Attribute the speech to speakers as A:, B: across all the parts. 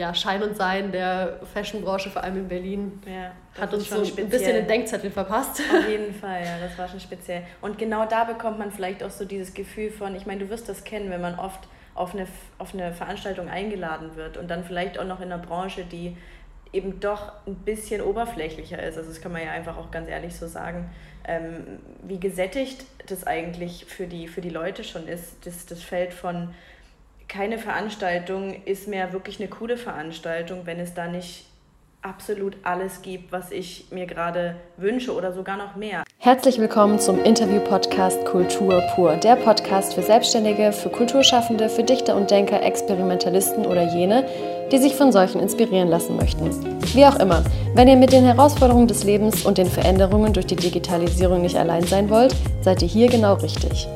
A: ja, Schein und Sein der Fashionbranche, vor allem in Berlin,
B: ja,
A: hat uns so speziell. ein bisschen den Denkzettel verpasst.
B: Auf jeden Fall, ja, das war schon speziell. Und genau da bekommt man vielleicht auch so dieses Gefühl von, ich meine, du wirst das kennen, wenn man oft auf eine, auf eine Veranstaltung eingeladen wird und dann vielleicht auch noch in einer Branche, die eben doch ein bisschen oberflächlicher ist. Also das kann man ja einfach auch ganz ehrlich so sagen, ähm, wie gesättigt das eigentlich für die, für die Leute schon ist, das, das Feld von keine Veranstaltung ist mehr wirklich eine coole Veranstaltung, wenn es da nicht absolut alles gibt, was ich mir gerade wünsche oder sogar noch mehr.
C: Herzlich willkommen zum Interview-Podcast Kultur pur, der Podcast für Selbstständige, für Kulturschaffende, für Dichter und Denker, Experimentalisten oder jene, die sich von solchen inspirieren lassen möchten. Wie auch immer, wenn ihr mit den Herausforderungen des Lebens und den Veränderungen durch die Digitalisierung nicht allein sein wollt, seid ihr hier genau richtig.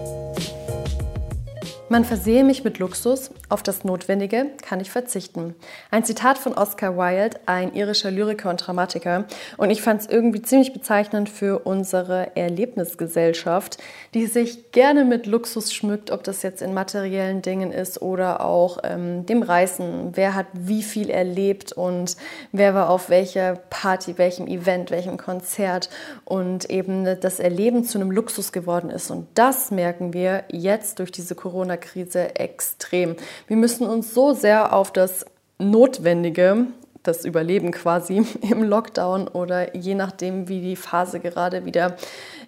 C: Man versehe mich mit Luxus, auf das Notwendige kann ich verzichten. Ein Zitat von Oscar Wilde, ein irischer Lyriker und Dramatiker. Und ich fand es irgendwie ziemlich bezeichnend für unsere Erlebnisgesellschaft, die sich gerne mit Luxus schmückt, ob das jetzt in materiellen Dingen ist oder auch ähm, dem Reisen. Wer hat wie viel erlebt und wer war auf welcher Party, welchem Event, welchem Konzert und eben das Erleben zu einem Luxus geworden ist. Und das merken wir jetzt durch diese Corona-Krise Krise extrem. Wir müssen uns so sehr auf das Notwendige das Überleben quasi im Lockdown oder je nachdem, wie die Phase gerade wieder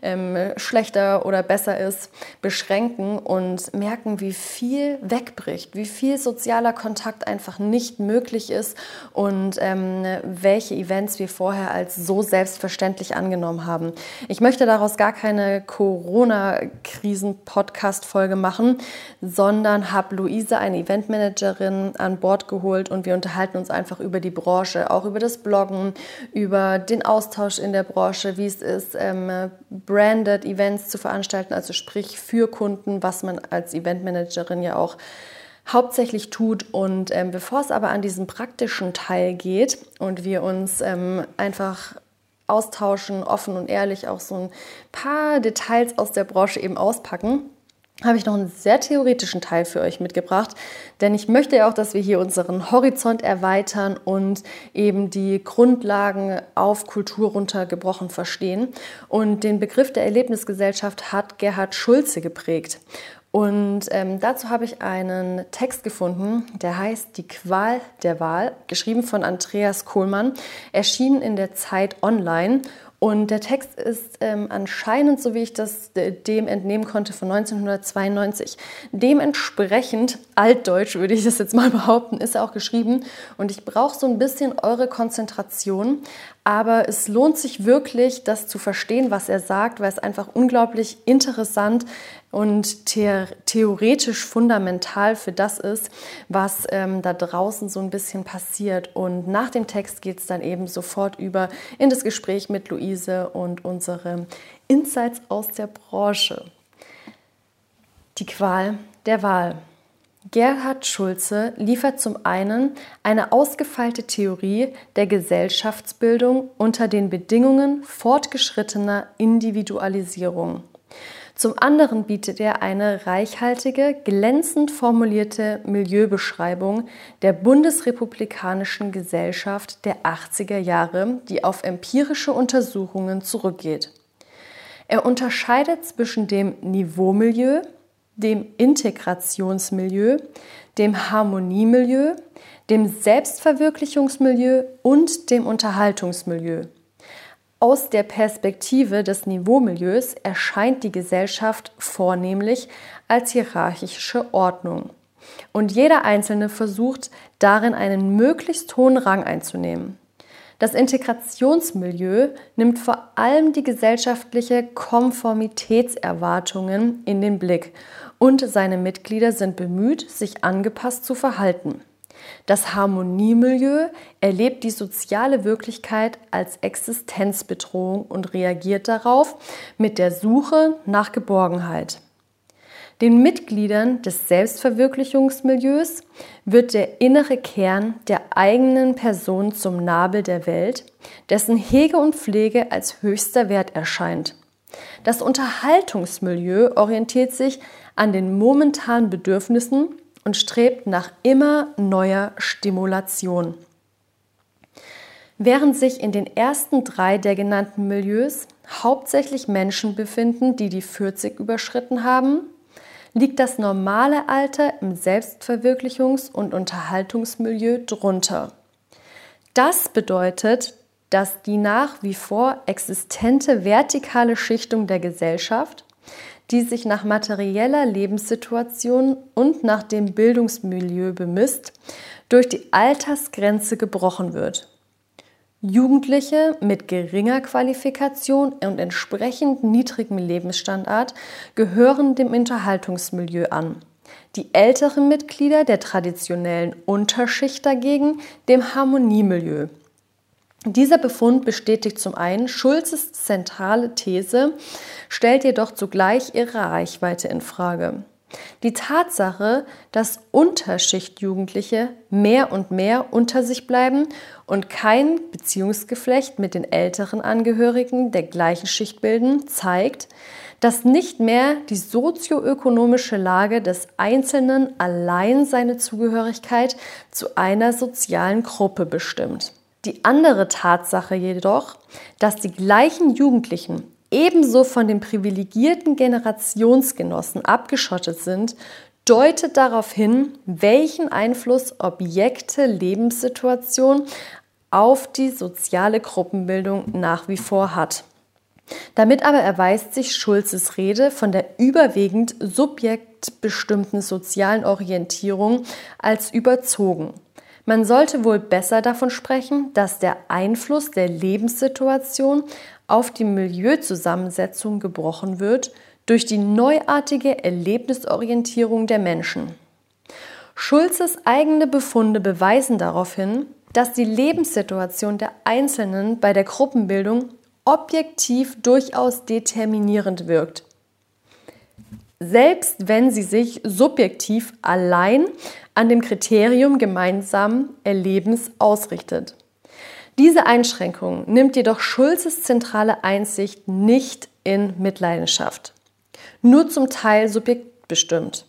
C: ähm, schlechter oder besser ist, beschränken und merken, wie viel wegbricht, wie viel sozialer Kontakt einfach nicht möglich ist und ähm, welche Events wir vorher als so selbstverständlich angenommen haben. Ich möchte daraus gar keine Corona-Krisen-Podcast-Folge machen, sondern habe Luise, eine Eventmanagerin, an Bord geholt und wir unterhalten uns einfach über die Branche, auch über das Bloggen, über den Austausch in der Branche, wie es ist, ähm, branded Events zu veranstalten, also sprich für Kunden, was man als Eventmanagerin ja auch hauptsächlich tut. Und ähm, bevor es aber an diesen praktischen Teil geht und wir uns ähm, einfach austauschen, offen und ehrlich auch so ein paar Details aus der Branche eben auspacken, habe ich noch einen sehr theoretischen Teil für euch mitgebracht, denn ich möchte ja auch, dass wir hier unseren Horizont erweitern und eben die Grundlagen auf Kultur runtergebrochen verstehen. Und den Begriff der Erlebnisgesellschaft hat Gerhard Schulze geprägt. Und ähm, dazu habe ich einen Text gefunden, der heißt Die Qual der Wahl, geschrieben von Andreas Kohlmann, erschienen in der Zeit online und der Text ist ähm, anscheinend, so wie ich das dem entnehmen konnte, von 1992. Dementsprechend altdeutsch, würde ich das jetzt mal behaupten, ist er auch geschrieben. Und ich brauche so ein bisschen eure Konzentration. Aber es lohnt sich wirklich, das zu verstehen, was er sagt, weil es einfach unglaublich interessant und the theoretisch fundamental für das ist, was ähm, da draußen so ein bisschen passiert. Und nach dem Text geht es dann eben sofort über in das Gespräch mit Luise und unsere Insights aus der Branche. Die Qual der Wahl. Gerhard Schulze liefert zum einen eine ausgefeilte Theorie der Gesellschaftsbildung unter den Bedingungen fortgeschrittener Individualisierung. Zum anderen bietet er eine reichhaltige, glänzend formulierte Milieubeschreibung der bundesrepublikanischen Gesellschaft der 80er Jahre, die auf empirische Untersuchungen zurückgeht. Er unterscheidet zwischen dem Niveaumilieu, dem Integrationsmilieu, dem Harmoniemilieu, dem Selbstverwirklichungsmilieu und dem Unterhaltungsmilieu. Aus der Perspektive des Niveaumilieus erscheint die Gesellschaft vornehmlich als hierarchische Ordnung. Und jeder Einzelne versucht darin einen möglichst hohen Rang einzunehmen. Das Integrationsmilieu nimmt vor allem die gesellschaftliche Konformitätserwartungen in den Blick und seine Mitglieder sind bemüht, sich angepasst zu verhalten. Das Harmoniemilieu erlebt die soziale Wirklichkeit als Existenzbedrohung und reagiert darauf mit der Suche nach Geborgenheit. Den Mitgliedern des Selbstverwirklichungsmilieus wird der innere Kern der eigenen Person zum Nabel der Welt, dessen Hege und Pflege als höchster Wert erscheint. Das Unterhaltungsmilieu orientiert sich an den momentanen Bedürfnissen und strebt nach immer neuer Stimulation. Während sich in den ersten drei der genannten Milieus hauptsächlich Menschen befinden, die die 40 überschritten haben, liegt das normale Alter im Selbstverwirklichungs- und Unterhaltungsmilieu drunter. Das bedeutet, dass die nach wie vor existente vertikale Schichtung der Gesellschaft, die sich nach materieller Lebenssituation und nach dem Bildungsmilieu bemisst, durch die Altersgrenze gebrochen wird. Jugendliche mit geringer Qualifikation und entsprechend niedrigem Lebensstandard gehören dem Unterhaltungsmilieu an. Die älteren Mitglieder der traditionellen Unterschicht dagegen dem Harmoniemilieu. Dieser Befund bestätigt zum einen Schulzes zentrale These, stellt jedoch zugleich ihre Reichweite in Frage. Die Tatsache, dass Unterschichtjugendliche mehr und mehr unter sich bleiben und kein Beziehungsgeflecht mit den älteren Angehörigen der gleichen Schicht bilden, zeigt, dass nicht mehr die sozioökonomische Lage des Einzelnen allein seine Zugehörigkeit zu einer sozialen Gruppe bestimmt. Die andere Tatsache jedoch, dass die gleichen Jugendlichen ebenso von den privilegierten Generationsgenossen abgeschottet sind, deutet darauf hin, welchen Einfluss Objekte Lebenssituation auf die soziale Gruppenbildung nach wie vor hat. Damit aber erweist sich Schulzes Rede von der überwiegend subjektbestimmten sozialen Orientierung als überzogen. Man sollte wohl besser davon sprechen, dass der Einfluss der Lebenssituation auf die Milieuzusammensetzung gebrochen wird durch die neuartige Erlebnisorientierung der Menschen. Schulzes eigene Befunde beweisen darauf hin, dass die Lebenssituation der Einzelnen bei der Gruppenbildung objektiv durchaus determinierend wirkt. Selbst wenn sie sich subjektiv allein an dem Kriterium gemeinsamen Erlebens ausrichtet. Diese Einschränkung nimmt jedoch Schulzes zentrale Einsicht nicht in Mitleidenschaft. Nur zum Teil subjektbestimmt.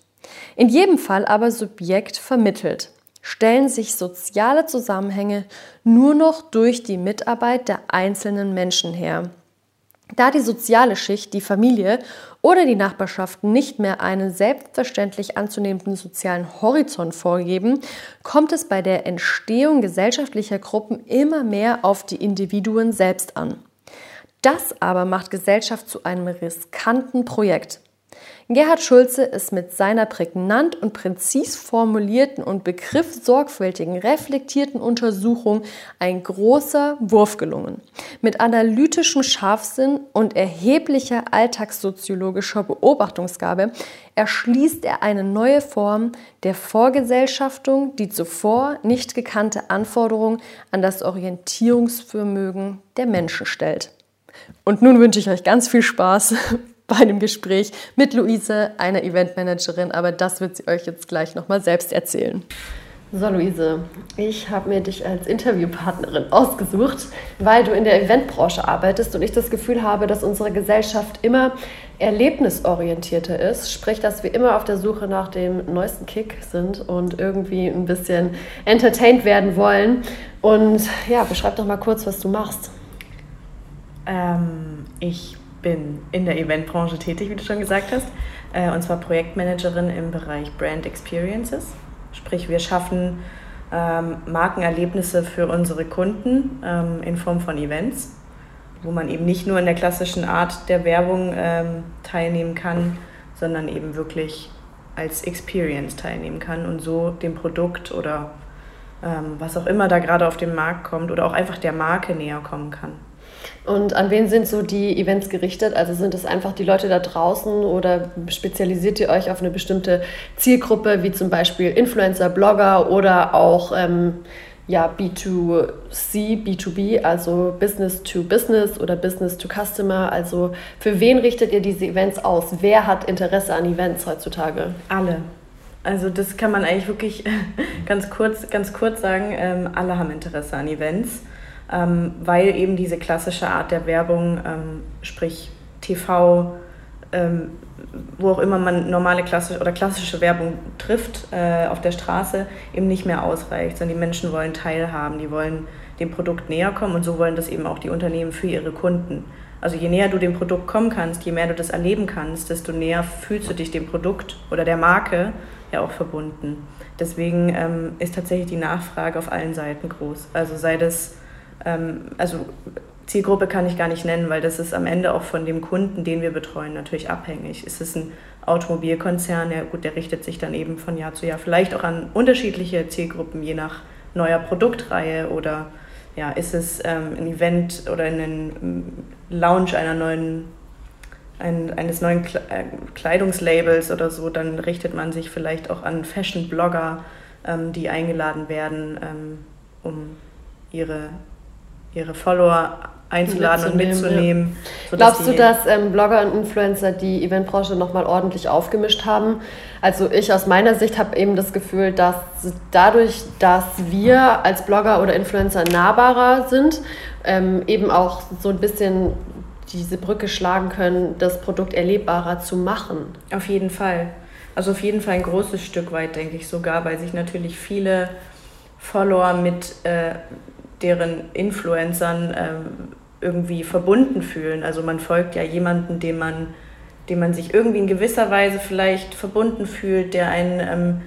C: In jedem Fall aber Subjekt vermittelt. Stellen sich soziale Zusammenhänge nur noch durch die Mitarbeit der einzelnen Menschen her. Da die soziale Schicht, die Familie oder die Nachbarschaft nicht mehr einen selbstverständlich anzunehmenden sozialen Horizont vorgeben, kommt es bei der Entstehung gesellschaftlicher Gruppen immer mehr auf die Individuen selbst an. Das aber macht Gesellschaft zu einem riskanten Projekt. Gerhard Schulze ist mit seiner prägnant und präzis formulierten und begriffssorgfältigen, reflektierten Untersuchung ein großer Wurf gelungen. Mit analytischem Scharfsinn und erheblicher alltagssoziologischer Beobachtungsgabe erschließt er eine neue Form der Vorgesellschaftung, die zuvor nicht gekannte Anforderungen an das Orientierungsvermögen der Menschen stellt. Und nun wünsche ich euch ganz viel Spaß bei dem Gespräch mit Luise, einer Eventmanagerin, aber das wird sie euch jetzt gleich nochmal selbst erzählen.
A: So, Luise, ich habe mir dich als Interviewpartnerin ausgesucht, weil du in der Eventbranche arbeitest und ich das Gefühl habe, dass unsere Gesellschaft immer erlebnisorientierter ist. Sprich, dass wir immer auf der Suche nach dem neuesten Kick sind und irgendwie ein bisschen entertained werden wollen. Und ja, beschreib doch mal kurz, was du machst.
B: Ähm, ich bin in der Eventbranche tätig, wie du schon gesagt hast, äh, und zwar Projektmanagerin im Bereich Brand Experiences. Sprich, wir schaffen ähm, Markenerlebnisse für unsere Kunden ähm, in Form von Events, wo man eben nicht nur in der klassischen Art der Werbung ähm, teilnehmen kann, sondern eben wirklich als Experience teilnehmen kann und so dem Produkt oder ähm, was auch immer da gerade auf den Markt kommt oder auch einfach der Marke näher kommen kann.
A: Und an wen sind so die Events gerichtet? Also sind es einfach die Leute da draußen oder spezialisiert ihr euch auf eine bestimmte Zielgruppe, wie zum Beispiel Influencer, Blogger oder auch ähm, ja, B2C, B2B, also Business to Business oder Business to Customer? Also für wen richtet ihr diese Events aus? Wer hat Interesse an Events heutzutage?
B: Alle. Also das kann man eigentlich wirklich ganz kurz, ganz kurz sagen. Ähm, alle haben Interesse an Events ähm, weil eben diese klassische Art der Werbung, ähm, sprich TV, ähm, wo auch immer man normale klassische oder klassische Werbung trifft äh, auf der Straße, eben nicht mehr ausreicht, sondern die Menschen wollen teilhaben, die wollen dem Produkt näher kommen und so wollen das eben auch die Unternehmen für ihre Kunden. Also je näher du dem Produkt kommen kannst, je mehr du das erleben kannst, desto näher fühlst du dich dem Produkt oder der Marke ja auch verbunden. Deswegen ähm, ist tatsächlich die Nachfrage auf allen Seiten groß. Also sei das, also Zielgruppe kann ich gar nicht nennen, weil das ist am Ende auch von dem Kunden, den wir betreuen, natürlich abhängig. Ist es ein Automobilkonzern, ja gut, der richtet sich dann eben von Jahr zu Jahr vielleicht auch an unterschiedliche Zielgruppen, je nach neuer Produktreihe oder ja, ist es ähm, ein Event oder ein Launch einer neuen, ein, eines neuen äh, Kleidungslabels oder so, dann richtet man sich vielleicht auch an Fashion-Blogger, ähm, die eingeladen werden, ähm, um ihre, ihre Follower einzuladen und mitzunehmen.
A: Ja. Glaubst du, dass ähm, Blogger und Influencer die Eventbranche nochmal ordentlich aufgemischt haben? Also ich aus meiner Sicht habe eben das Gefühl, dass dadurch, dass wir als Blogger oder Influencer nahbarer sind, ähm, eben auch so ein bisschen diese Brücke schlagen können, das Produkt erlebbarer zu machen.
B: Auf jeden Fall. Also auf jeden Fall ein großes Stück weit, denke ich sogar, weil sich natürlich viele Follower mit äh, deren Influencern ähm, irgendwie verbunden fühlen. Also man folgt ja jemanden, dem man, dem man sich irgendwie in gewisser Weise vielleicht verbunden fühlt, der einen ähm,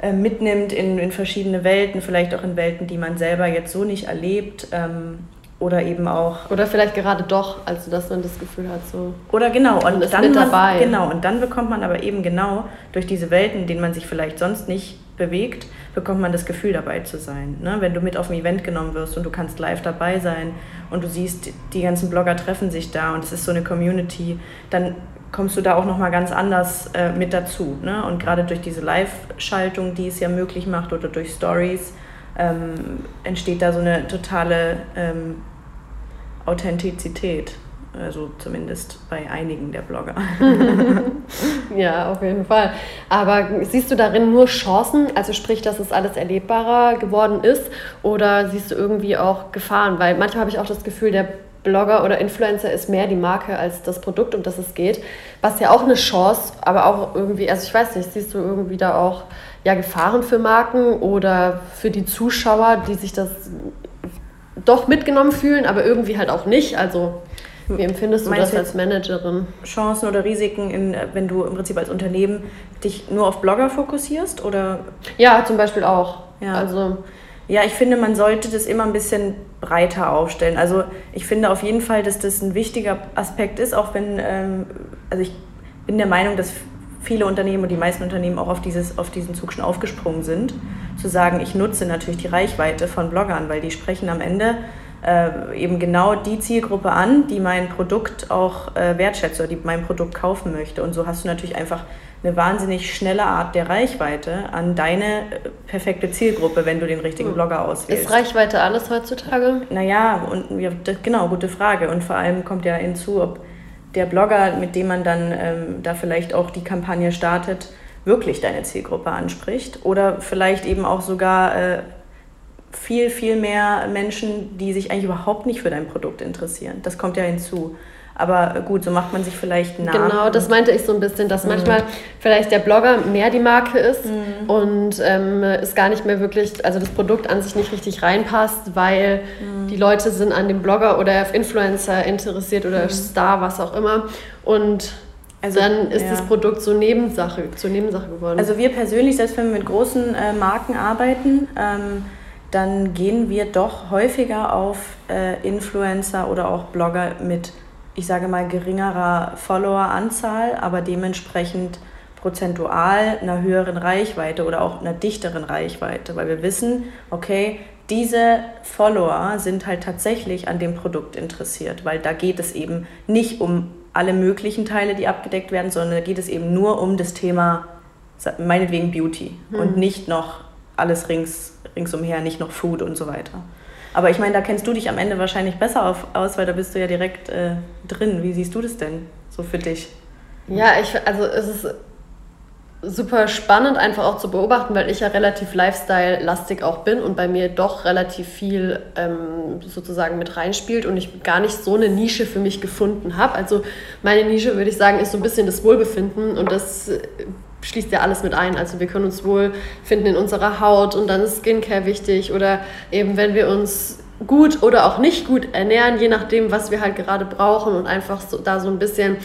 B: äh, mitnimmt in, in verschiedene Welten, vielleicht auch in Welten, die man selber jetzt so nicht erlebt. Ähm, oder eben auch.
A: Oder vielleicht gerade doch, also dass man das Gefühl hat, so.
B: Oder genau, und dann mit dabei. genau, und dann bekommt man aber eben genau durch diese Welten, in denen man sich vielleicht sonst nicht bewegt, bekommt man das Gefühl dabei zu sein. Ne? Wenn du mit auf ein Event genommen wirst und du kannst live dabei sein und du siehst, die ganzen Blogger treffen sich da und es ist so eine Community, dann kommst du da auch nochmal ganz anders äh, mit dazu. Ne? Und gerade durch diese Live-Schaltung, die es ja möglich macht oder durch Stories, ähm, entsteht da so eine totale ähm, Authentizität. Also zumindest bei einigen der Blogger.
A: ja, auf jeden Fall. Aber siehst du darin nur Chancen, also sprich, dass es alles erlebbarer geworden ist, oder siehst du irgendwie auch Gefahren? Weil manchmal habe ich auch das Gefühl, der Blogger oder Influencer ist mehr die Marke als das Produkt, um das es geht. Was ja auch eine Chance, aber auch irgendwie, also ich weiß nicht, siehst du irgendwie da auch ja, Gefahren für Marken oder für die Zuschauer, die sich das doch mitgenommen fühlen, aber irgendwie halt auch nicht? Also wie empfindest du Meinst das als Managerin?
B: Chancen oder Risiken, in, wenn du im Prinzip als Unternehmen dich nur auf Blogger fokussierst? Oder?
A: Ja, zum Beispiel auch.
B: Ja. Also, ja, ich finde, man sollte das immer ein bisschen breiter aufstellen. Also ich finde auf jeden Fall, dass das ein wichtiger Aspekt ist, auch wenn, ähm, also ich bin der Meinung, dass viele Unternehmen und die meisten Unternehmen auch auf, dieses, auf diesen Zug schon aufgesprungen sind, zu sagen, ich nutze natürlich die Reichweite von Bloggern, weil die sprechen am Ende äh, eben genau die Zielgruppe an, die mein Produkt auch äh, wertschätzt oder die mein Produkt kaufen möchte. Und so hast du natürlich einfach eine wahnsinnig schnelle Art der Reichweite an deine äh, perfekte Zielgruppe, wenn du den richtigen hm. Blogger auswählst.
A: Ist Reichweite alles heutzutage?
B: Naja, und ja, das, genau, gute Frage. Und vor allem kommt ja hinzu, ob der Blogger, mit dem man dann ähm, da vielleicht auch die Kampagne startet, wirklich deine Zielgruppe anspricht oder vielleicht eben auch sogar äh, viel, viel mehr Menschen, die sich eigentlich überhaupt nicht für dein Produkt interessieren. Das kommt ja hinzu. Aber gut, so macht man sich vielleicht
A: nach. Genau, das meinte ich so ein bisschen, dass mhm. manchmal vielleicht der Blogger mehr die Marke ist mhm. und ähm, es gar nicht mehr wirklich, also das Produkt an sich nicht richtig reinpasst, weil mhm. die Leute sind an dem Blogger oder auf Influencer interessiert oder mhm. Star, was auch immer. Und also, dann ist ja. das Produkt so Nebensache, zur Nebensache geworden.
B: Also wir persönlich, selbst wenn wir mit großen äh, Marken arbeiten, ähm, dann gehen wir doch häufiger auf äh, Influencer oder auch Blogger mit ich sage mal, geringerer Followeranzahl, aber dementsprechend prozentual einer höheren Reichweite oder auch einer dichteren Reichweite, weil wir wissen, okay, diese Follower sind halt tatsächlich an dem Produkt interessiert, weil da geht es eben nicht um alle möglichen Teile, die abgedeckt werden, sondern da geht es eben nur um das Thema, meinetwegen Beauty hm. und nicht noch alles rings, ringsumher, nicht noch Food und so weiter. Aber ich meine, da kennst du dich am Ende wahrscheinlich besser auf, aus, weil da bist du ja direkt äh, drin. Wie siehst du das denn so für dich?
A: Ja, ich, also es ist super spannend einfach auch zu beobachten, weil ich ja relativ Lifestyle-lastig auch bin und bei mir doch relativ viel ähm, sozusagen mit reinspielt und ich gar nicht so eine Nische für mich gefunden habe. Also meine Nische, würde ich sagen, ist so ein bisschen das Wohlbefinden und das schließt ja alles mit ein. Also wir können uns wohlfinden in unserer Haut und dann ist Skincare wichtig oder eben wenn wir uns gut oder auch nicht gut ernähren, je nachdem, was wir halt gerade brauchen und einfach so, da so ein bisschen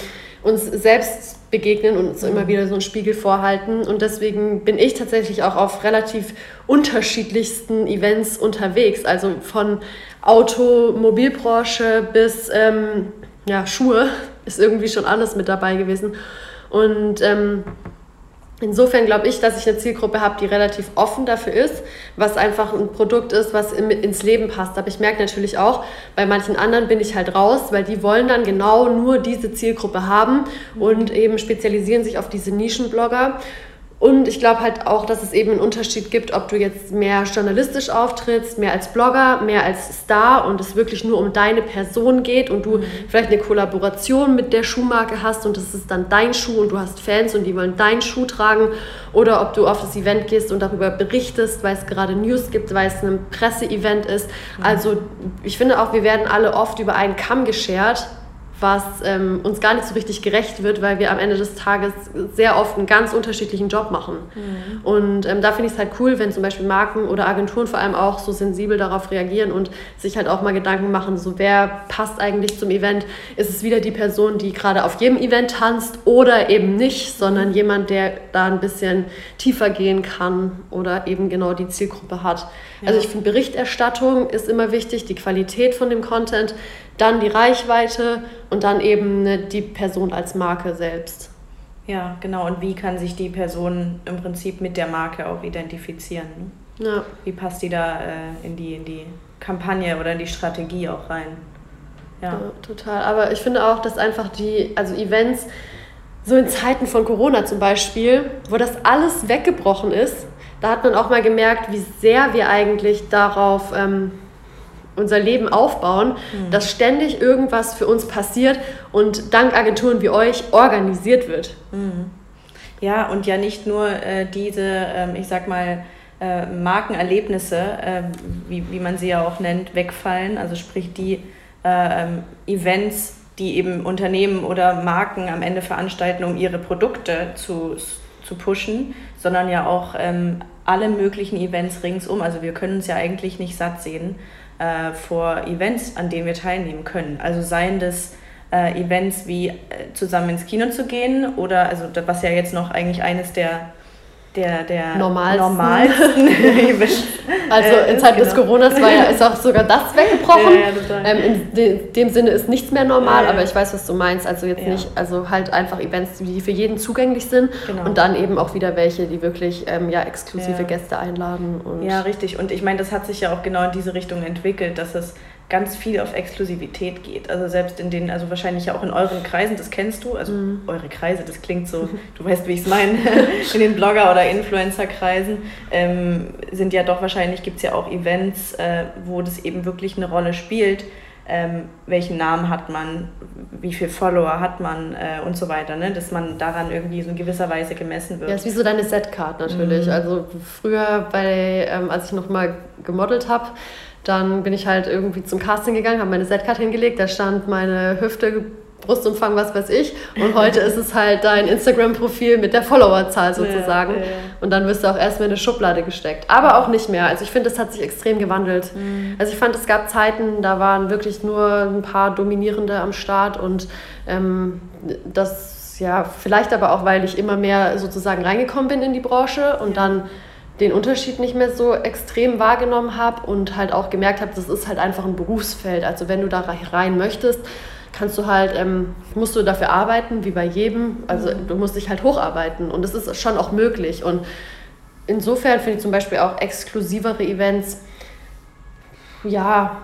A: uns selbst begegnen und uns immer wieder so einen Spiegel vorhalten. Und deswegen bin ich tatsächlich auch auf relativ unterschiedlichsten Events unterwegs. Also von Automobilbranche bis ähm, ja, Schuhe ist irgendwie schon alles mit dabei gewesen. Und ähm, Insofern glaube ich, dass ich eine Zielgruppe habe, die relativ offen dafür ist, was einfach ein Produkt ist, was ins Leben passt. Aber ich merke natürlich auch, bei manchen anderen bin ich halt raus, weil die wollen dann genau nur diese Zielgruppe haben und eben spezialisieren sich auf diese Nischenblogger. Und ich glaube halt auch, dass es eben einen Unterschied gibt, ob du jetzt mehr journalistisch auftrittst, mehr als Blogger, mehr als Star und es wirklich nur um deine Person geht und du mhm. vielleicht eine Kollaboration mit der Schuhmarke hast und das ist dann dein Schuh und du hast Fans und die wollen deinen Schuh tragen oder ob du auf das Event gehst und darüber berichtest, weil es gerade News gibt, weil es ein Presseevent ist. Mhm. Also ich finde auch, wir werden alle oft über einen Kamm geschert was ähm, uns gar nicht so richtig gerecht wird, weil wir am Ende des Tages sehr oft einen ganz unterschiedlichen Job machen. Mhm. Und ähm, da finde ich es halt cool, wenn zum Beispiel Marken oder Agenturen vor allem auch so sensibel darauf reagieren und sich halt auch mal Gedanken machen, so wer passt eigentlich zum Event? Ist es wieder die Person, die gerade auf jedem Event tanzt oder eben nicht, sondern jemand, der da ein bisschen tiefer gehen kann oder eben genau die Zielgruppe hat. Ja. Also ich finde Berichterstattung ist immer wichtig, die Qualität von dem Content dann die Reichweite und dann eben ne, die Person als Marke selbst.
B: Ja, genau. Und wie kann sich die Person im Prinzip mit der Marke auch identifizieren? Ne? Ja. Wie passt die da äh, in, die, in die Kampagne oder in die Strategie auch rein?
A: Ja. ja, total. Aber ich finde auch, dass einfach die, also Events, so in Zeiten von Corona zum Beispiel, wo das alles weggebrochen ist, da hat man auch mal gemerkt, wie sehr wir eigentlich darauf ähm, unser Leben aufbauen, mhm. dass ständig irgendwas für uns passiert und dank Agenturen wie euch organisiert wird. Mhm.
B: Ja, und ja nicht nur äh, diese, ähm, ich sag mal, äh, Markenerlebnisse, äh, wie, wie man sie ja auch nennt, wegfallen. Also sprich die äh, ähm, Events, die eben Unternehmen oder Marken am Ende veranstalten, um ihre Produkte zu, zu pushen, sondern ja auch ähm, alle möglichen Events ringsum. Also wir können uns ja eigentlich nicht satt sehen äh, vor Events, an denen wir teilnehmen können. Also seien das äh, Events wie äh, zusammen ins Kino zu gehen oder also was ja jetzt noch eigentlich eines der der, der
A: normalsten. normalsten also in Zeiten genau. des Coronas war ja, ist auch sogar das weggebrochen. Ja, ja, ähm, in de, dem Sinne ist nichts mehr normal, ja, aber ich weiß, was du meinst. Also jetzt nicht, also halt einfach Events, die für jeden zugänglich sind genau. und dann eben auch wieder welche, die wirklich ähm, ja, exklusive Gäste einladen.
B: Ja, richtig. Und ich meine, das hat sich ja auch genau in diese Richtung entwickelt, dass es ganz viel auf Exklusivität geht. Also selbst in den, also wahrscheinlich auch in euren Kreisen, das kennst du, also mhm. eure Kreise, das klingt so, du weißt, wie ich es meine, in den Blogger- oder Influencer-Kreisen ähm, sind ja doch wahrscheinlich, gibt es ja auch Events, äh, wo das eben wirklich eine Rolle spielt. Ähm, welchen Namen hat man, wie viele Follower hat man äh, und so weiter, ne? dass man daran irgendwie so in gewisser Weise gemessen wird.
A: Ja, ist wie so deine Setcard natürlich. Mhm. Also früher, bei, ähm, als ich noch mal gemodelt habe, dann bin ich halt irgendwie zum Casting gegangen, habe meine Z-Card hingelegt, da stand meine Hüfte, Brustumfang, was weiß ich. Und heute ist es halt dein Instagram-Profil mit der Followerzahl sozusagen. Ja, ja. Und dann wirst du auch erstmal in eine Schublade gesteckt. Aber auch nicht mehr. Also ich finde, das hat sich extrem gewandelt. Mhm. Also ich fand, es gab Zeiten, da waren wirklich nur ein paar Dominierende am Start und ähm, das, ja, vielleicht aber auch, weil ich immer mehr sozusagen reingekommen bin in die Branche und ja. dann den Unterschied nicht mehr so extrem wahrgenommen habe und halt auch gemerkt habe, das ist halt einfach ein Berufsfeld. Also wenn du da rein möchtest, kannst du halt, ähm, musst du dafür arbeiten, wie bei jedem. Also mhm. du musst dich halt hocharbeiten und das ist schon auch möglich. Und insofern finde ich zum Beispiel auch exklusivere Events, ja,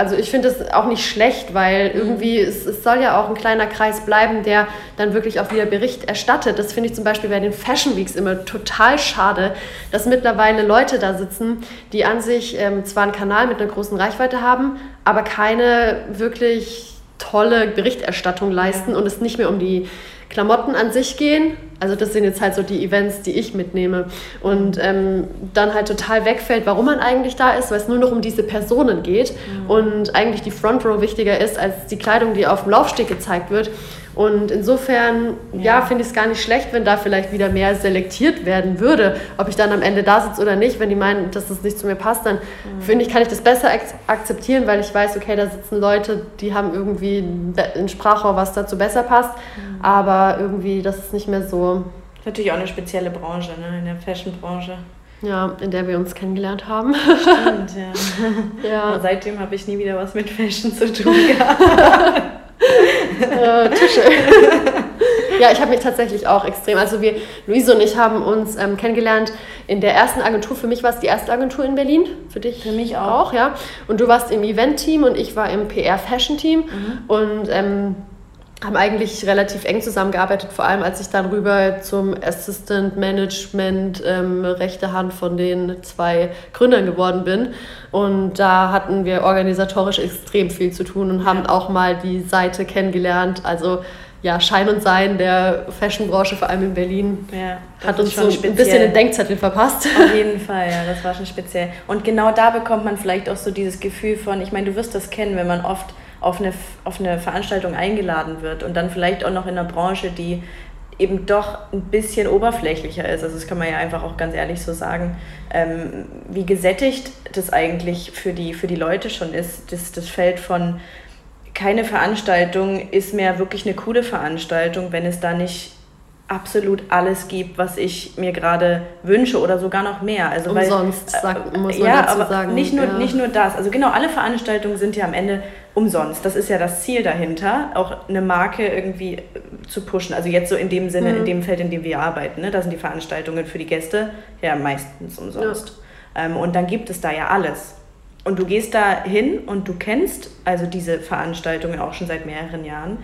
A: also ich finde es auch nicht schlecht, weil irgendwie es, es, soll ja auch ein kleiner Kreis bleiben, der dann wirklich auch wieder Bericht erstattet. Das finde ich zum Beispiel bei den Fashion Weeks immer total schade, dass mittlerweile Leute da sitzen, die an sich ähm, zwar einen Kanal mit einer großen Reichweite haben, aber keine wirklich tolle Berichterstattung leisten und es nicht mehr um die Klamotten an sich gehen, Also das sind jetzt halt so die Events, die ich mitnehme. Und ähm, dann halt total wegfällt, warum man eigentlich da ist, weil es nur noch um diese Personen geht mhm. und eigentlich die Front Row wichtiger ist als die Kleidung, die auf dem Laufsteg gezeigt wird. Und insofern, ja, ja finde ich es gar nicht schlecht, wenn da vielleicht wieder mehr selektiert werden würde, ob ich dann am Ende da sitze oder nicht. Wenn die meinen, dass das nicht zu mir passt, dann mhm. finde ich, kann ich das besser akzeptieren, weil ich weiß, okay, da sitzen Leute, die haben irgendwie ein Sprachrohr, was dazu besser passt. Mhm. Aber irgendwie, das ist nicht mehr so.
B: Das ist natürlich auch eine spezielle Branche, ne? in der Fashion-Branche.
A: Ja, in der wir uns kennengelernt haben.
B: Stimmt, ja. ja. seitdem habe ich nie wieder was mit Fashion zu tun gehabt.
A: äh, Tische. ja, ich habe mich tatsächlich auch extrem. Also wir, Luise und ich haben uns ähm, kennengelernt in der ersten Agentur. Für mich war es die erste Agentur in Berlin. Für dich?
B: Für mich auch. auch
A: ja. Und du warst im Event-Team und ich war im PR-Fashion-Team. Mhm. Und ähm, haben eigentlich relativ eng zusammengearbeitet, vor allem als ich dann rüber zum Assistant Management ähm, rechte Hand von den zwei Gründern geworden bin. Und da hatten wir organisatorisch extrem viel zu tun und haben auch mal die Seite kennengelernt. Also ja, Schein und Sein der Fashionbranche, vor allem in Berlin, ja, hat uns so speziell. ein bisschen den Denkzettel verpasst.
B: Auf jeden Fall, ja, das war schon speziell. Und genau da bekommt man vielleicht auch so dieses Gefühl von, ich meine, du wirst das kennen, wenn man oft auf eine, auf eine Veranstaltung eingeladen wird und dann vielleicht auch noch in einer Branche, die eben doch ein bisschen oberflächlicher ist. Also das kann man ja einfach auch ganz ehrlich so sagen, ähm, wie gesättigt das eigentlich für die, für die Leute schon ist. Das, das Feld von keine Veranstaltung ist mehr wirklich eine coole Veranstaltung, wenn es da nicht absolut alles gibt, was ich mir gerade wünsche oder sogar noch mehr.
A: Also umsonst, weil, sagt, muss man
B: ja, dazu aber sagen. Nicht nur, ja. nicht nur das. Also genau, alle Veranstaltungen sind ja am Ende umsonst. Das ist ja das Ziel dahinter, auch eine Marke irgendwie zu pushen. Also jetzt so in dem Sinne, mhm. in dem Feld, in dem wir arbeiten. Ne? Da sind die Veranstaltungen für die Gäste ja meistens umsonst. Ja. Ähm, und dann gibt es da ja alles. Und du gehst da hin und du kennst also diese Veranstaltungen auch schon seit mehreren Jahren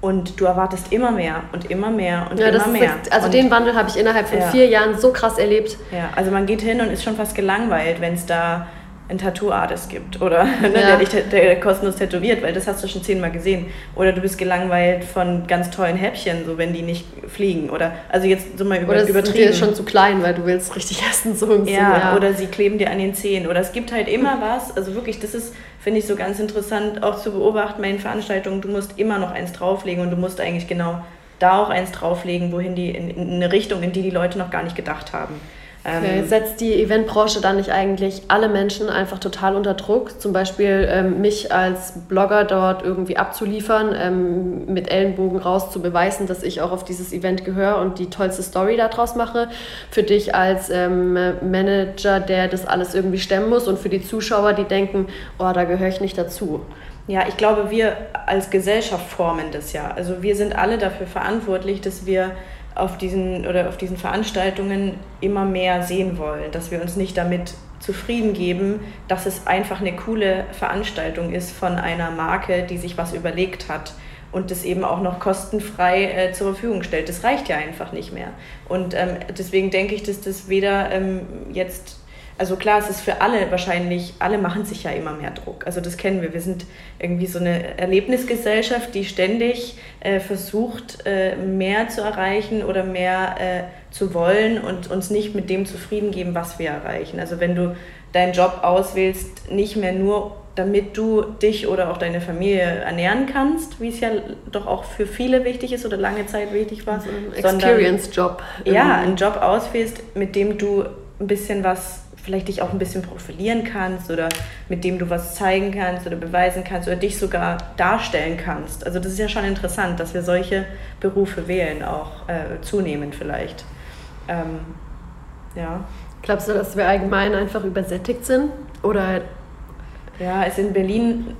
B: und du erwartest immer mehr und immer mehr und ja, immer mehr.
A: Ist, also und den Wandel habe ich innerhalb von ja. vier Jahren so krass erlebt.
B: Ja, also man geht hin und ist schon fast gelangweilt, wenn es da ein Tattoo-Artist gibt oder ne, ja. der dich der kostenlos tätowiert, weil das hast du schon zehnmal gesehen. Oder du bist gelangweilt von ganz tollen Häppchen, so wenn die nicht fliegen. Oder also jetzt so mal über,
A: oder
B: übertrieben.
A: ist schon zu klein, weil du willst richtig essen so
B: im ja, ja, oder sie kleben dir an den Zehen. Oder es gibt halt immer was. Also wirklich, das ist finde ich so ganz interessant auch zu beobachten bei den Veranstaltungen. Du musst immer noch eins drauflegen und du musst eigentlich genau da auch eins drauflegen, wohin die in, in eine Richtung, in die die Leute noch gar nicht gedacht haben.
A: Okay. Ähm, Setzt die Eventbranche dann nicht eigentlich alle Menschen einfach total unter Druck? Zum Beispiel ähm, mich als Blogger dort irgendwie abzuliefern, ähm, mit Ellenbogen raus zu beweisen, dass ich auch auf dieses Event gehöre und die tollste Story daraus mache. Für dich als ähm, Manager, der das alles irgendwie stemmen muss und für die Zuschauer, die denken, oh, da gehöre ich nicht dazu.
B: Ja, ich glaube, wir als Gesellschaft formen das ja. Also wir sind alle dafür verantwortlich, dass wir auf diesen oder auf diesen Veranstaltungen immer mehr sehen wollen, dass wir uns nicht damit zufrieden geben, dass es einfach eine coole Veranstaltung ist von einer Marke, die sich was überlegt hat und das eben auch noch kostenfrei äh, zur Verfügung stellt. Das reicht ja einfach nicht mehr. Und ähm, deswegen denke ich, dass das weder ähm, jetzt also klar, es ist für alle wahrscheinlich, alle machen sich ja immer mehr Druck. Also das kennen wir. Wir sind irgendwie so eine Erlebnisgesellschaft, die ständig äh, versucht, äh, mehr zu erreichen oder mehr äh, zu wollen und uns nicht mit dem zufrieden geben, was wir erreichen. Also wenn du deinen Job auswählst, nicht mehr nur damit du dich oder auch deine Familie ernähren kannst, wie es ja doch auch für viele wichtig ist oder lange Zeit wichtig war. Also
A: ein Experience-Job.
B: Ja, einen Job auswählst, mit dem du ein bisschen was vielleicht dich auch ein bisschen profilieren kannst oder mit dem du was zeigen kannst oder beweisen kannst oder dich sogar darstellen kannst. Also das ist ja schon interessant, dass wir solche Berufe wählen, auch äh, zunehmend vielleicht. Ähm, ja.
A: Glaubst du, dass wir allgemein einfach übersättigt sind? Oder
B: ja, ist in Berlin.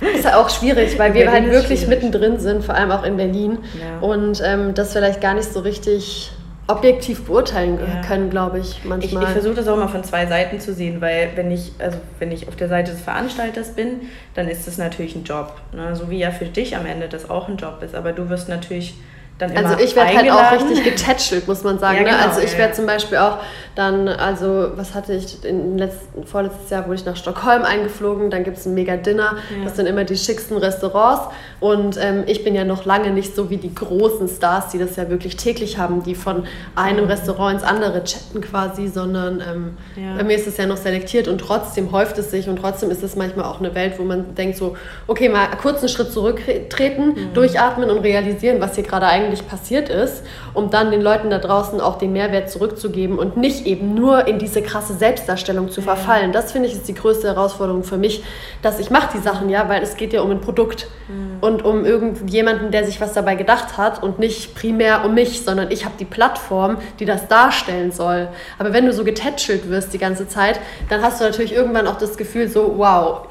A: Ist ja auch schwierig, weil wir halt wirklich schwierig. mittendrin sind, vor allem auch in Berlin. Ja. Und ähm, das vielleicht gar nicht so richtig objektiv beurteilen ja. können, glaube ich,
B: manchmal. Ich, ich versuche das auch mal von zwei Seiten zu sehen, weil wenn ich, also wenn ich auf der Seite des Veranstalters bin, dann ist das natürlich ein Job. Ne? So wie ja für dich am Ende das auch ein Job ist. Aber du wirst natürlich
A: dann immer Also ich werde halt auch richtig getätschelt, muss man sagen. Ja, ne? genau, ne? Also ich werde zum Beispiel auch dann, also was hatte ich, in letzten, vorletztes Jahr wurde ich nach Stockholm eingeflogen, dann gibt es ein mega Dinner, ja. das sind immer die schicksten Restaurants und ähm, ich bin ja noch lange nicht so wie die großen Stars, die das ja wirklich täglich haben, die von einem Restaurant ins andere chatten quasi, sondern ähm, bei mir ist es ja noch selektiert und trotzdem häuft es sich und trotzdem ist es manchmal auch eine Welt, wo man denkt so, okay, mal kurz einen Schritt zurücktreten, mhm. durchatmen und realisieren, was hier gerade eigentlich passiert ist, um dann den Leuten da draußen auch den Mehrwert zurückzugeben und nicht eben nur in diese krasse Selbstdarstellung zu verfallen. Das finde ich ist die größte Herausforderung für mich, dass ich mache die Sachen ja, weil es geht ja um ein Produkt mhm. und um irgendjemanden, der sich was dabei gedacht hat und nicht primär um mich, sondern ich habe die Plattform, die das darstellen soll. Aber wenn du so getätschelt wirst die ganze Zeit, dann hast du natürlich irgendwann auch das Gefühl so, wow,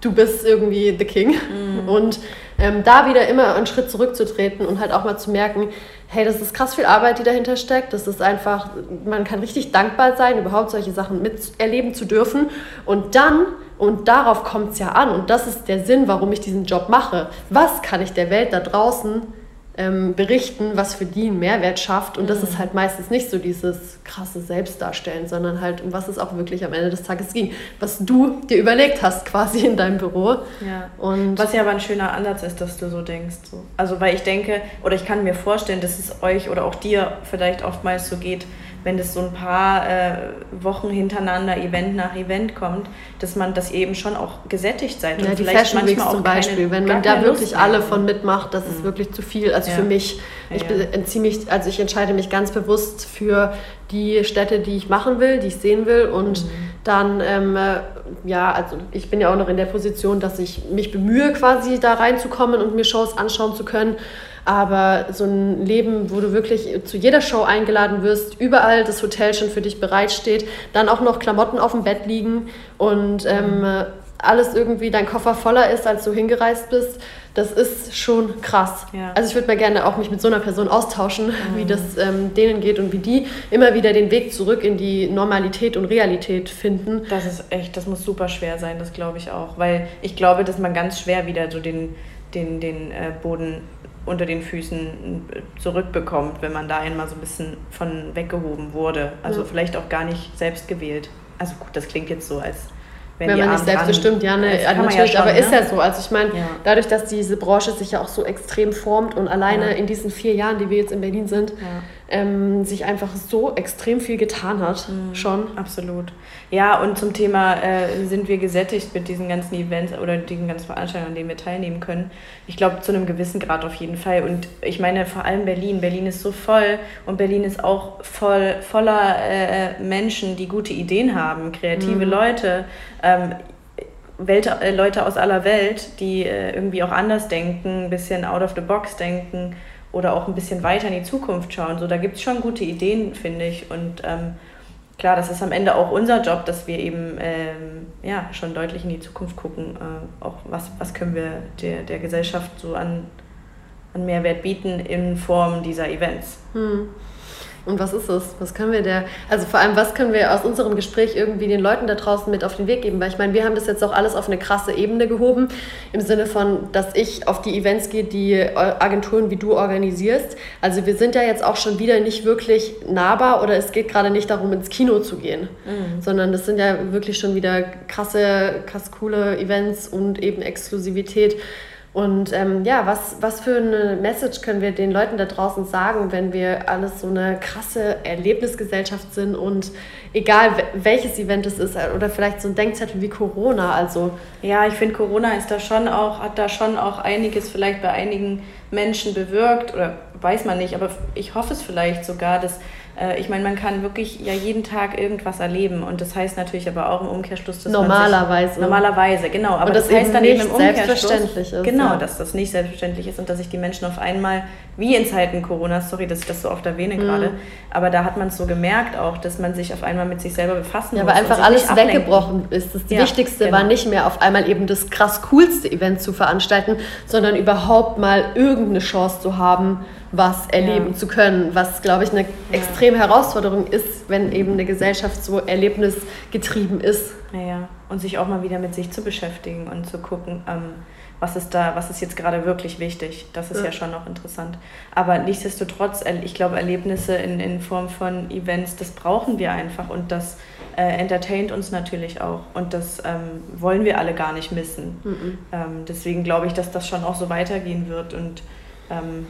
A: du bist irgendwie the king. Mhm. Und ähm, da wieder immer einen Schritt zurückzutreten und halt auch mal zu merken, hey, das ist krass viel Arbeit, die dahinter steckt. Das ist einfach, man kann richtig dankbar sein, überhaupt solche Sachen miterleben zu dürfen. Und dann, und darauf kommt es ja an, und das ist der Sinn, warum ich diesen Job mache. Was kann ich der Welt da draußen ähm, berichten, was für die einen Mehrwert schafft. Und das ist mhm. halt meistens nicht so dieses krasse Selbstdarstellen, sondern halt, um was es auch wirklich am Ende des Tages ging. Was du dir überlegt hast, quasi in deinem Büro.
B: Ja. Und was ja aber ein schöner Ansatz ist, dass du so denkst. So. Also, weil ich denke, oder ich kann mir vorstellen, dass es euch oder auch dir vielleicht oftmals so geht, wenn das so ein paar äh, Wochen hintereinander Event nach Event kommt, dass man, ihr eben schon auch gesättigt seid.
A: Ja, die Fashion Weeks zum Beispiel, wenn man da wirklich alle von mitmacht, das mhm. ist wirklich zu viel. Also ja. für mich, ich ja. entziehe mich, also ich entscheide mich ganz bewusst für die Städte, die ich machen will, die ich sehen will und mhm. dann, ähm, äh, ja, also ich bin ja auch noch in der Position, dass ich mich bemühe, quasi da reinzukommen und mir Shows anschauen zu können. Aber so ein Leben, wo du wirklich zu jeder Show eingeladen wirst, überall das Hotel schon für dich bereitsteht, dann auch noch Klamotten auf dem Bett liegen und ähm, alles irgendwie dein Koffer voller ist, als du hingereist bist, das ist schon krass. Ja. Also ich würde mal gerne auch mich mit so einer Person austauschen, mhm. wie das ähm, denen geht und wie die immer wieder den Weg zurück in die Normalität und Realität finden.
B: Das ist echt, das muss super schwer sein, das glaube ich auch. Weil ich glaube, dass man ganz schwer wieder so den, den, den äh, Boden unter den Füßen zurückbekommt, wenn man da einmal so ein bisschen von weggehoben wurde. Also ja. vielleicht auch gar nicht selbst gewählt. Also gut, das klingt jetzt so, als
A: wenn, wenn man nicht selbstbestimmt, ja, ne, natürlich, ja schon, aber ne? ist ja so. Also ich meine, ja. dadurch, dass diese Branche sich ja auch so extrem formt und alleine ja. in diesen vier Jahren, die wir jetzt in Berlin sind, ähm, sich einfach so extrem viel getan hat, mhm. schon.
B: Absolut. Ja, und zum Thema, äh, sind wir gesättigt mit diesen ganzen Events oder diesen ganzen Veranstaltungen, an denen wir teilnehmen können? Ich glaube, zu einem gewissen Grad auf jeden Fall. Und ich meine, vor allem Berlin. Berlin ist so voll und Berlin ist auch voll, voller äh, Menschen, die gute Ideen haben, kreative mhm. Leute. Ähm, Welt, äh, Leute aus aller Welt, die äh, irgendwie auch anders denken, ein bisschen out of the box denken oder auch ein bisschen weiter in die Zukunft schauen. So, da gibt es schon gute Ideen, finde ich. Und ähm, klar, das ist am Ende auch unser Job, dass wir eben ähm, ja, schon deutlich in die Zukunft gucken. Äh, auch was, was können wir der, der Gesellschaft so an, an Mehrwert bieten in Form dieser Events. Hm.
A: Und was ist es? Was können wir der, also vor allem, was können wir aus unserem Gespräch irgendwie den Leuten da draußen mit auf den Weg geben? Weil ich meine, wir haben das jetzt auch alles auf eine krasse Ebene gehoben, im Sinne von, dass ich auf die Events gehe, die Agenturen wie du organisierst. Also wir sind ja jetzt auch schon wieder nicht wirklich nahbar oder es geht gerade nicht darum, ins Kino zu gehen, mhm. sondern das sind ja wirklich schon wieder krasse, krass coole Events und eben Exklusivität. Und ähm, ja, was, was für eine Message können wir den Leuten da draußen sagen, wenn wir alles so eine krasse Erlebnisgesellschaft sind und egal welches Event es ist oder vielleicht so ein Denkzettel wie Corona, also.
B: Ja, ich finde Corona ist da schon auch, hat da schon auch einiges vielleicht bei einigen Menschen bewirkt oder weiß man nicht, aber ich hoffe es vielleicht sogar, dass ich meine, man kann wirklich ja jeden Tag irgendwas erleben und das heißt natürlich aber auch im Umkehrschluss,
A: dass normalerweise sich,
B: normalerweise genau, aber das, das heißt dann eben im Umkehrschluss ist, genau, ja. dass das nicht selbstverständlich ist und dass sich die Menschen auf einmal wie in Zeiten Corona, sorry, dass ich das so oft erwähne mhm. gerade, aber da hat man es so gemerkt auch, dass man sich auf einmal mit sich selber befassen
A: ja, muss. Ja, weil einfach alles weggebrochen ist. Das ja, Wichtigste genau. war nicht mehr auf einmal eben das krass coolste Event zu veranstalten, sondern überhaupt mal irgendeine Chance zu haben was erleben ja. zu können, was, glaube ich, eine extreme Herausforderung ist, wenn eben eine Gesellschaft so erlebnisgetrieben ist.
B: Ja, und sich auch mal wieder mit sich zu beschäftigen und zu gucken, ähm, was ist da, was ist jetzt gerade wirklich wichtig. Das ist ja, ja schon noch interessant. Aber nichtsdestotrotz, ich glaube, Erlebnisse in, in Form von Events, das brauchen wir einfach und das äh, entertaint uns natürlich auch. Und das ähm, wollen wir alle gar nicht missen. Mhm. Ähm, deswegen glaube ich, dass das schon auch so weitergehen wird. Und ähm,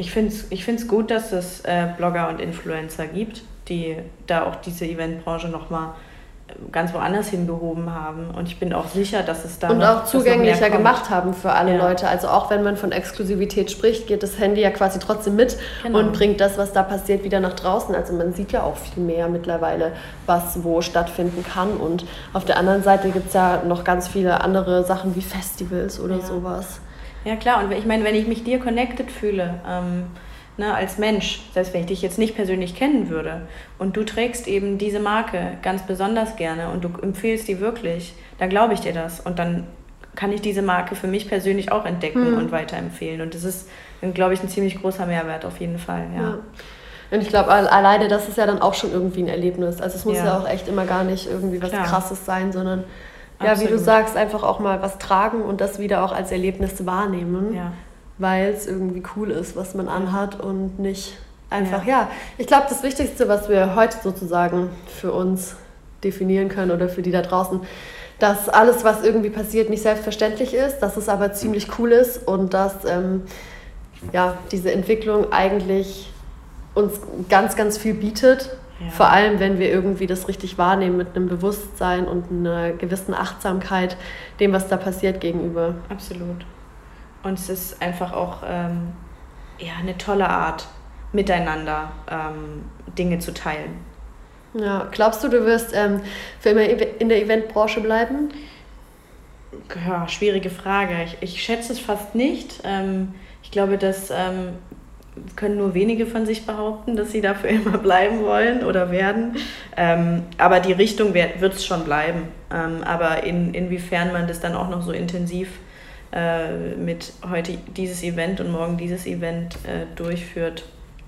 B: ich finde es ich find's gut, dass es äh, Blogger und Influencer gibt, die da auch diese Eventbranche nochmal ganz woanders hingehoben haben. Und ich bin auch sicher, dass es da.
A: Und auch zugänglicher gemacht haben für alle ja. Leute. Also auch wenn man von Exklusivität spricht, geht das Handy ja quasi trotzdem mit genau. und bringt das, was da passiert, wieder nach draußen. Also man sieht ja auch viel mehr mittlerweile, was wo stattfinden kann. Und auf der anderen Seite gibt es ja noch ganz viele andere Sachen wie Festivals oder
B: ja.
A: sowas.
B: Ja klar, und ich meine, wenn ich mich dir connected fühle, ähm, ne, als Mensch, selbst wenn ich dich jetzt nicht persönlich kennen würde und du trägst eben diese Marke ganz besonders gerne und du empfiehlst die wirklich, dann glaube ich dir das und dann kann ich diese Marke für mich persönlich auch entdecken hm. und weiterempfehlen und das ist, glaube ich, ein ziemlich großer Mehrwert auf jeden Fall, ja. ja.
A: Und ich glaube, alleine das ist ja dann auch schon irgendwie ein Erlebnis. Also es muss ja, ja auch echt immer gar nicht irgendwie was Klar. Krasses sein, sondern ja, wie du sagst, einfach auch mal was tragen und das wieder auch als Erlebnis wahrnehmen. Ja weil es irgendwie cool ist, was man anhat und nicht einfach, ja. ja ich glaube, das Wichtigste, was wir heute sozusagen für uns definieren können oder für die da draußen, dass alles, was irgendwie passiert, nicht selbstverständlich ist, dass es aber ziemlich cool ist und dass ähm, ja, diese Entwicklung eigentlich uns ganz, ganz viel bietet. Ja. Vor allem, wenn wir irgendwie das richtig wahrnehmen mit einem Bewusstsein und einer gewissen Achtsamkeit dem, was da passiert, gegenüber.
B: Absolut. Und es ist einfach auch ähm, ja, eine tolle Art, miteinander ähm, Dinge zu teilen.
A: Ja, glaubst du, du wirst ähm, für immer in der Eventbranche bleiben?
B: Ja, schwierige Frage. Ich, ich schätze es fast nicht. Ähm, ich glaube, das ähm, können nur wenige von sich behaupten, dass sie dafür immer bleiben wollen oder werden. Ähm, aber die Richtung wird es schon bleiben. Ähm, aber in, inwiefern man das dann auch noch so intensiv äh, mit heute dieses Event und morgen dieses Event äh, durchführt.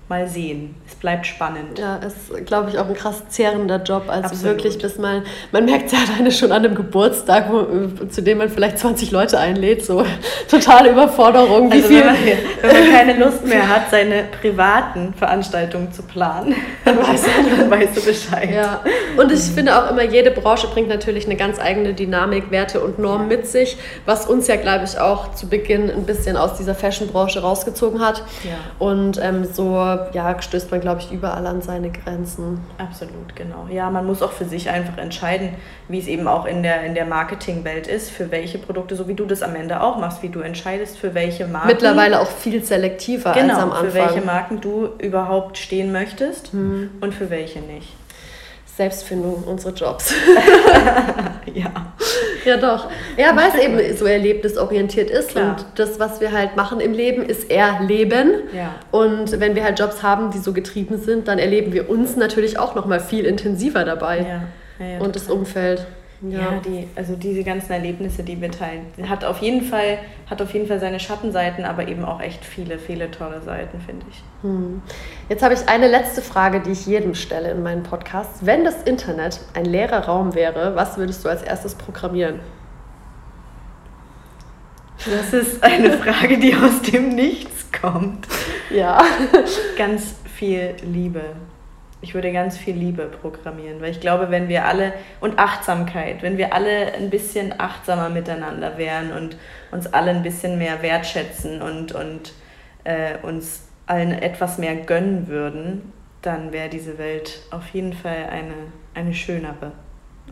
B: Mal sehen. Es bleibt spannend.
A: Ja, es ist, glaube ich, auch ein krass zehrender Job. Also Absolut. wirklich, bis mal, man merkt es ja alleine schon an einem Geburtstag, wo, zu dem man vielleicht 20 Leute einlädt, so totale Überforderung. Wie also viel?
B: Wenn, man, wenn man keine Lust mehr hat, seine privaten Veranstaltungen zu planen, dann weißt, du, dann weißt du Bescheid.
A: Ja. Und ich finde auch immer, jede Branche bringt natürlich eine ganz eigene Dynamik, Werte und Normen ja. mit sich, was uns ja, glaube ich, auch zu Beginn ein bisschen aus dieser Fashion-Branche rausgezogen hat. Ja. Und ähm, so ja, stößt man, glaube ich, überall an seine Grenzen.
B: Absolut, genau. Ja, man muss auch für sich einfach entscheiden, wie es eben auch in der, in der Marketingwelt ist, für welche Produkte, so wie du das am Ende auch machst, wie du entscheidest, für welche Marken.
A: Mittlerweile auch viel selektiver
B: genau,
A: als am Anfang.
B: Für welche Marken du überhaupt stehen möchtest hm. und für welche nicht.
A: Selbstfindung, unsere Jobs. ja. Ja, doch. Ja, weil es eben so erlebnisorientiert ist. Klar. Und das, was wir halt machen im Leben, ist Erleben. Ja. Und wenn wir halt Jobs haben, die so getrieben sind, dann erleben wir uns natürlich auch noch mal viel intensiver dabei. Ja. Ja, und das Umfeld.
B: Ja, ja die, also diese ganzen Erlebnisse, die wir teilen, hat auf jeden Fall, hat auf jeden Fall seine Schattenseiten, aber eben auch echt viele, viele tolle Seiten, finde ich. Hm.
A: Jetzt habe ich eine letzte Frage, die ich jedem stelle in meinen Podcasts. Wenn das Internet ein leerer Raum wäre, was würdest du als erstes programmieren?
B: Das ist eine Frage, die aus dem Nichts kommt. Ja. Ganz viel Liebe ich würde ganz viel Liebe programmieren, weil ich glaube, wenn wir alle und Achtsamkeit, wenn wir alle ein bisschen achtsamer miteinander wären und uns alle ein bisschen mehr wertschätzen und, und äh, uns allen etwas mehr gönnen würden, dann wäre diese Welt auf jeden Fall eine, eine schönere.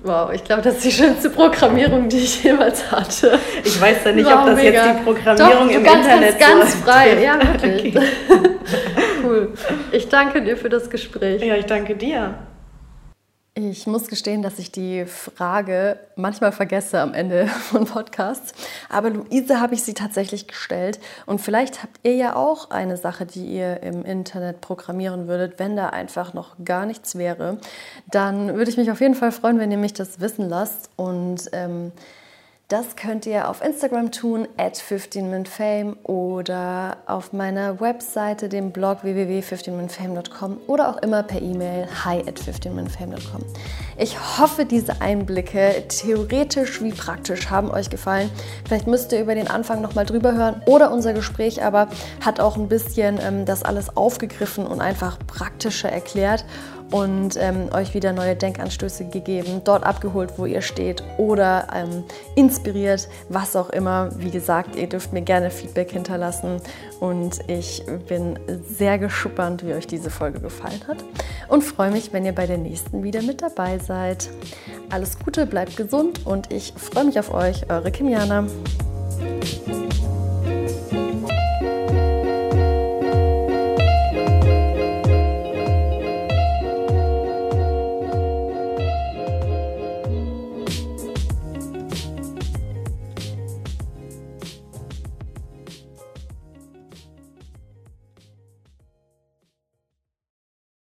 A: Wow, ich glaube, das ist die schönste Programmierung, die ich jemals hatte.
B: Ich weiß ja nicht, wow, ob das mega. jetzt die Programmierung Doch, im Internet ist.
A: ganz frei, ja, wirklich. Okay. Ich danke dir für das Gespräch.
B: Ja, ich danke dir.
C: Ich muss gestehen, dass ich die Frage manchmal vergesse am Ende von Podcasts. Aber Luise habe ich sie tatsächlich gestellt. Und vielleicht habt ihr ja auch eine Sache, die ihr im Internet programmieren würdet, wenn da einfach noch gar nichts wäre. Dann würde ich mich auf jeden Fall freuen, wenn ihr mich das wissen lasst. Und ähm, Das könnt ihr auf Instagram tun, at 15minfame oder auf meiner Webseite, dem Blog www.15minfame.com oder auch immer per E-Mail hi at 15minfame.com. Ich hoffe, diese Einblicke, theoretisch wie praktisch, haben euch gefallen. Vielleicht müsst ihr über den Anfang nochmal drüber hören oder unser Gespräch aber hat auch ein bisschen ähm, das alles aufgegriffen und einfach praktischer erklärt und ähm, euch wieder neue Denkanstöße gegeben, dort abgeholt, wo ihr steht oder ähm, inspiriert, was auch immer. Wie gesagt, ihr dürft mir gerne Feedback hinterlassen und ich bin sehr gespannt, wie euch diese Folge gefallen hat und freue mich, wenn ihr bei der nächsten wieder mit dabei seid. Alles Gute, bleibt gesund und ich freue mich auf euch, eure Kimiana.